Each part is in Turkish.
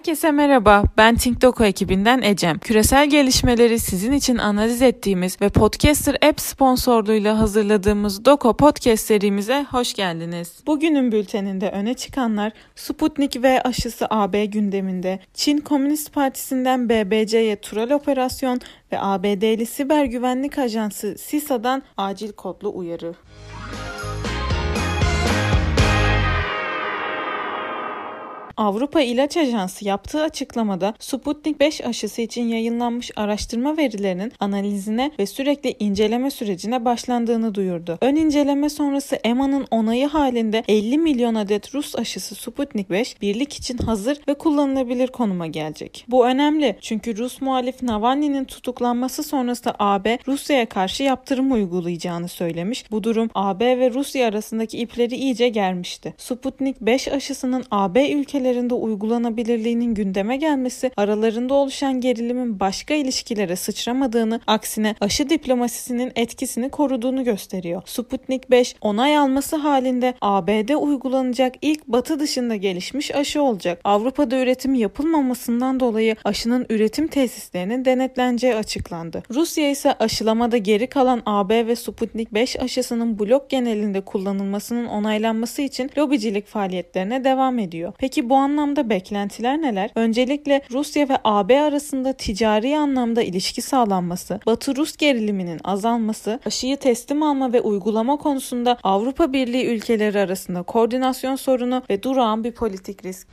Herkese merhaba, ben TinkDoku ekibinden Ecem. Küresel gelişmeleri sizin için analiz ettiğimiz ve Podcaster App sponsorluğuyla hazırladığımız Doko Podcast serimize hoş geldiniz. Bugünün bülteninde öne çıkanlar Sputnik V aşısı AB gündeminde, Çin Komünist Partisi'nden BBC'ye troll operasyon ve ABD'li siber güvenlik ajansı CISA'dan acil kodlu uyarı. Avrupa İlaç Ajansı yaptığı açıklamada Sputnik 5 aşısı için yayınlanmış araştırma verilerinin analizine ve sürekli inceleme sürecine başlandığını duyurdu. Ön inceleme sonrası EMA'nın onayı halinde 50 milyon adet Rus aşısı Sputnik 5 birlik için hazır ve kullanılabilir konuma gelecek. Bu önemli çünkü Rus muhalif Navalny'nin tutuklanması sonrası AB Rusya'ya karşı yaptırım uygulayacağını söylemiş. Bu durum AB ve Rusya arasındaki ipleri iyice germişti. Sputnik 5 aşısının AB ülkeleri ülkelerinde uygulanabilirliğinin gündeme gelmesi aralarında oluşan gerilimin başka ilişkilere sıçramadığını, aksine aşı diplomasisinin etkisini koruduğunu gösteriyor. Sputnik 5 onay alması halinde ABD uygulanacak ilk batı dışında gelişmiş aşı olacak. Avrupa'da üretim yapılmamasından dolayı aşının üretim tesislerinin denetleneceği açıklandı. Rusya ise aşılamada geri kalan AB ve Sputnik 5 aşısının blok genelinde kullanılmasının onaylanması için lobicilik faaliyetlerine devam ediyor. Peki bu anlamda beklentiler neler? Öncelikle Rusya ve AB arasında ticari anlamda ilişki sağlanması, Batı-Rus geriliminin azalması, aşıyı teslim alma ve uygulama konusunda Avrupa Birliği ülkeleri arasında koordinasyon sorunu ve durağan bir politik risk.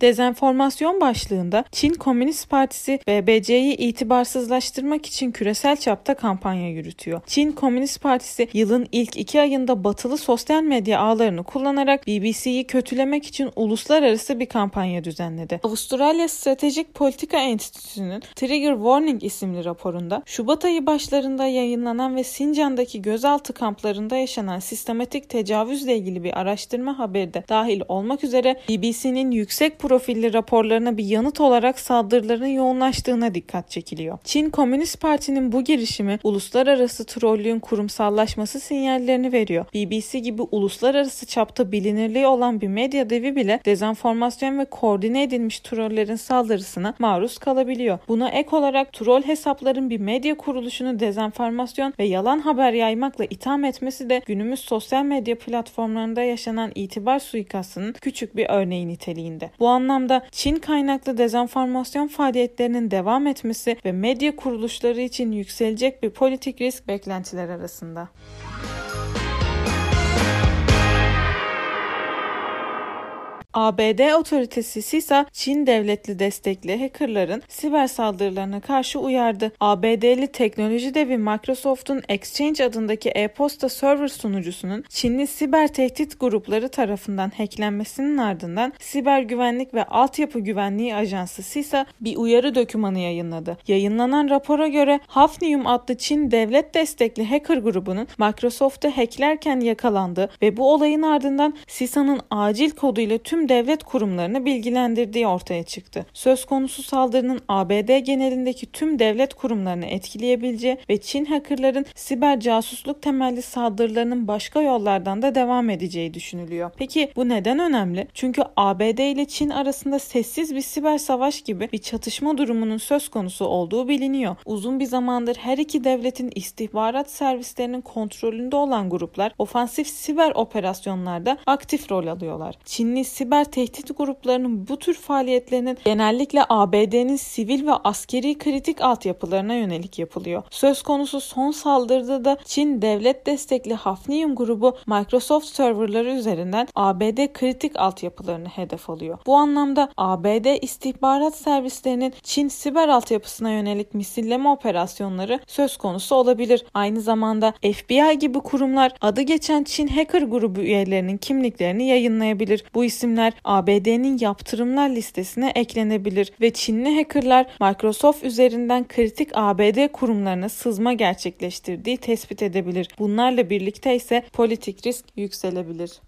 Dezenformasyon başlığında Çin Komünist Partisi BBC'yi itibarsızlaştırmak için küresel çapta kampanya yürütüyor. Çin Komünist Partisi yılın ilk iki ayında batılı sosyal medya ağlarını kullanarak BBC'yi kötülemek için uluslararası bir kampanya düzenledi. Avustralya Stratejik Politika Enstitüsü'nün Trigger Warning isimli raporunda Şubat ayı başlarında yayınlanan ve Sincan'daki gözaltı kamplarında yaşanan sistematik tecavüzle ilgili bir araştırma haberi de dahil olmak üzere BBC'nin yüksek profilli raporlarına bir yanıt olarak saldırıların yoğunlaştığına dikkat çekiliyor. Çin Komünist Parti'nin bu girişimi uluslararası trollüğün kurumsallaşması sinyallerini veriyor. BBC gibi uluslararası çapta bilinirliği olan bir medya devi bile dezenformasyon ve koordine edilmiş trollerin saldırısına maruz kalabiliyor. Buna ek olarak troll hesapların bir medya kuruluşunu dezenformasyon ve yalan haber yaymakla itham etmesi de günümüz sosyal medya platformlarında yaşanan itibar suikastının küçük bir örneği niteliğinde. Bu anlamda Çin kaynaklı dezenformasyon faaliyetlerinin devam etmesi ve medya kuruluşları için yükselecek bir politik risk beklentiler arasında. ABD otoritesi CISA, Çin devletli destekli hackerların siber saldırılarına karşı uyardı. ABD'li teknoloji devi Microsoft'un Exchange adındaki e-posta server sunucusunun Çinli siber tehdit grupları tarafından hacklenmesinin ardından Siber Güvenlik ve Altyapı Güvenliği Ajansı CISA bir uyarı dokümanı yayınladı. Yayınlanan rapora göre Hafnium adlı Çin devlet destekli hacker grubunun Microsoft'u hacklerken yakalandı ve bu olayın ardından CISA'nın acil koduyla tüm tüm devlet kurumlarını bilgilendirdiği ortaya çıktı. Söz konusu saldırının ABD genelindeki tüm devlet kurumlarını etkileyebileceği ve Çin hackerların siber casusluk temelli saldırılarının başka yollardan da devam edeceği düşünülüyor. Peki bu neden önemli? Çünkü ABD ile Çin arasında sessiz bir siber savaş gibi bir çatışma durumunun söz konusu olduğu biliniyor. Uzun bir zamandır her iki devletin istihbarat servislerinin kontrolünde olan gruplar ofansif siber operasyonlarda aktif rol alıyorlar. Çinli siber siber tehdit gruplarının bu tür faaliyetlerinin genellikle ABD'nin sivil ve askeri kritik altyapılarına yönelik yapılıyor. Söz konusu son saldırıda da Çin devlet destekli Hafnium grubu Microsoft serverları üzerinden ABD kritik altyapılarını hedef alıyor. Bu anlamda ABD istihbarat servislerinin Çin siber altyapısına yönelik misilleme operasyonları söz konusu olabilir. Aynı zamanda FBI gibi kurumlar adı geçen Çin hacker grubu üyelerinin kimliklerini yayınlayabilir. Bu isimler ürünler ABD'nin yaptırımlar listesine eklenebilir ve Çinli hackerlar Microsoft üzerinden kritik ABD kurumlarına sızma gerçekleştirdiği tespit edebilir. Bunlarla birlikte ise politik risk yükselebilir.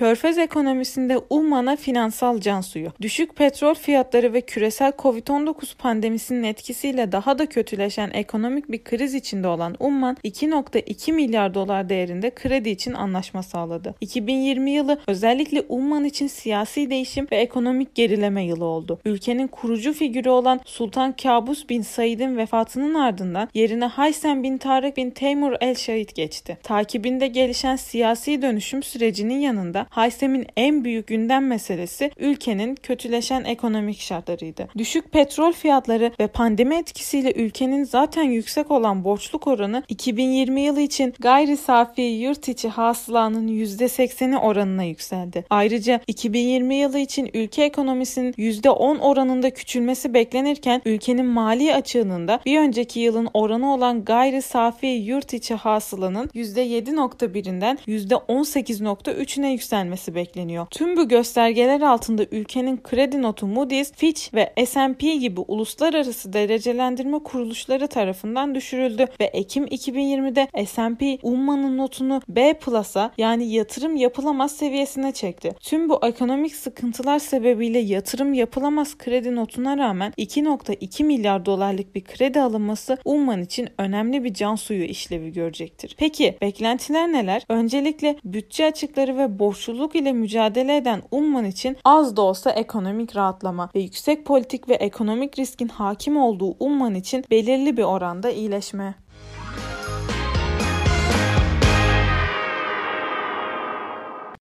Körfez ekonomisinde Umman'a finansal can suyu. Düşük petrol fiyatları ve küresel Covid-19 pandemisinin etkisiyle daha da kötüleşen ekonomik bir kriz içinde olan Umman 2.2 milyar dolar değerinde kredi için anlaşma sağladı. 2020 yılı özellikle Umman için siyasi değişim ve ekonomik gerileme yılı oldu. Ülkenin kurucu figürü olan Sultan Kabus bin Said'in vefatının ardından yerine Haysem bin Tarık bin Teymur el Şahit geçti. Takibinde gelişen siyasi dönüşüm sürecinin yanında Haysem'in en büyük gündem meselesi ülkenin kötüleşen ekonomik şartlarıydı. Düşük petrol fiyatları ve pandemi etkisiyle ülkenin zaten yüksek olan borçluk oranı 2020 yılı için gayri safi yurt içi hasılanın %80'i oranına yükseldi. Ayrıca 2020 yılı için ülke ekonomisinin %10 oranında küçülmesi beklenirken ülkenin mali açığının da bir önceki yılın oranı olan gayri safi yurt içi hasılanın %7.1'inden %18.3'üne yükselmesi bekleniyor. Tüm bu göstergeler altında ülkenin kredi notu Moody's, Fitch ve S&P gibi uluslararası derecelendirme kuruluşları tarafından düşürüldü ve Ekim 2020'de S&P Umman'ın notunu B Plus'a yani yatırım yapılamaz seviyesine çekti. Tüm bu ekonomik sıkıntılar sebebiyle yatırım yapılamaz kredi notuna rağmen 2.2 milyar dolarlık bir kredi alınması Umman için önemli bir can suyu işlevi görecektir. Peki beklentiler neler? Öncelikle bütçe açıkları ve borçluluk ile mücadele eden Umman için az da olsa ekonomik rahatlama ve yüksek politik ve ekonomik riskin hakim olduğu Umman için belirli bir oranda iyileşme.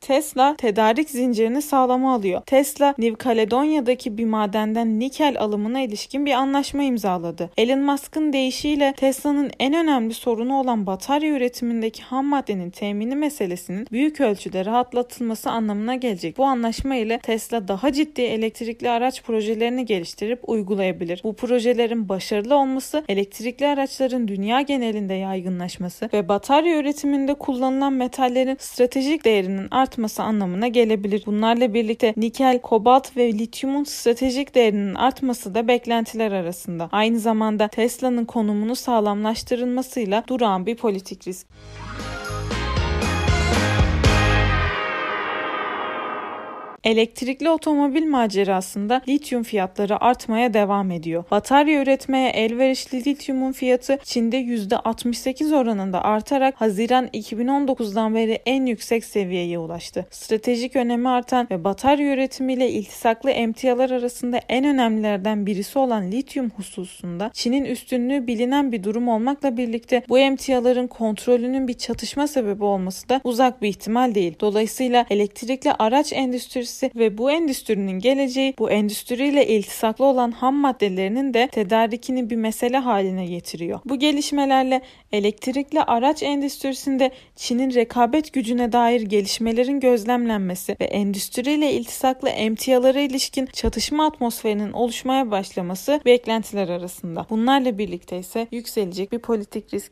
Tesla tedarik zincirini sağlama alıyor. Tesla, New Caledonya'daki bir madenden nikel alımına ilişkin bir anlaşma imzaladı. Elon Musk'ın deyişiyle Tesla'nın en önemli sorunu olan batarya üretimindeki ham maddenin temini meselesinin büyük ölçüde rahatlatılması anlamına gelecek. Bu anlaşma ile Tesla daha ciddi elektrikli araç projelerini geliştirip uygulayabilir. Bu projelerin başarılı olması, elektrikli araçların dünya genelinde yaygınlaşması ve batarya üretiminde kullanılan metallerin stratejik değerinin artması artması anlamına gelebilir. Bunlarla birlikte nikel, kobalt ve lityumun stratejik değerinin artması da beklentiler arasında. Aynı zamanda Tesla'nın konumunu sağlamlaştırılmasıyla durağan bir politik risk. Elektrikli otomobil macerasında lityum fiyatları artmaya devam ediyor. Batarya üretmeye elverişli lityumun fiyatı Çin'de %68 oranında artarak Haziran 2019'dan beri en yüksek seviyeye ulaştı. Stratejik önemi artan ve batarya üretimiyle iltisaklı emtialar arasında en önemlilerden birisi olan lityum hususunda Çin'in üstünlüğü bilinen bir durum olmakla birlikte bu emtiaların kontrolünün bir çatışma sebebi olması da uzak bir ihtimal değil. Dolayısıyla elektrikli araç endüstrisi endüstrisi ve bu endüstrinin geleceği bu endüstriyle iltisaklı olan ham maddelerinin de tedarikini bir mesele haline getiriyor. Bu gelişmelerle elektrikli araç endüstrisinde Çin'in rekabet gücüne dair gelişmelerin gözlemlenmesi ve endüstriyle iltisaklı emtialara ilişkin çatışma atmosferinin oluşmaya başlaması beklentiler arasında. Bunlarla birlikte ise yükselecek bir politik risk.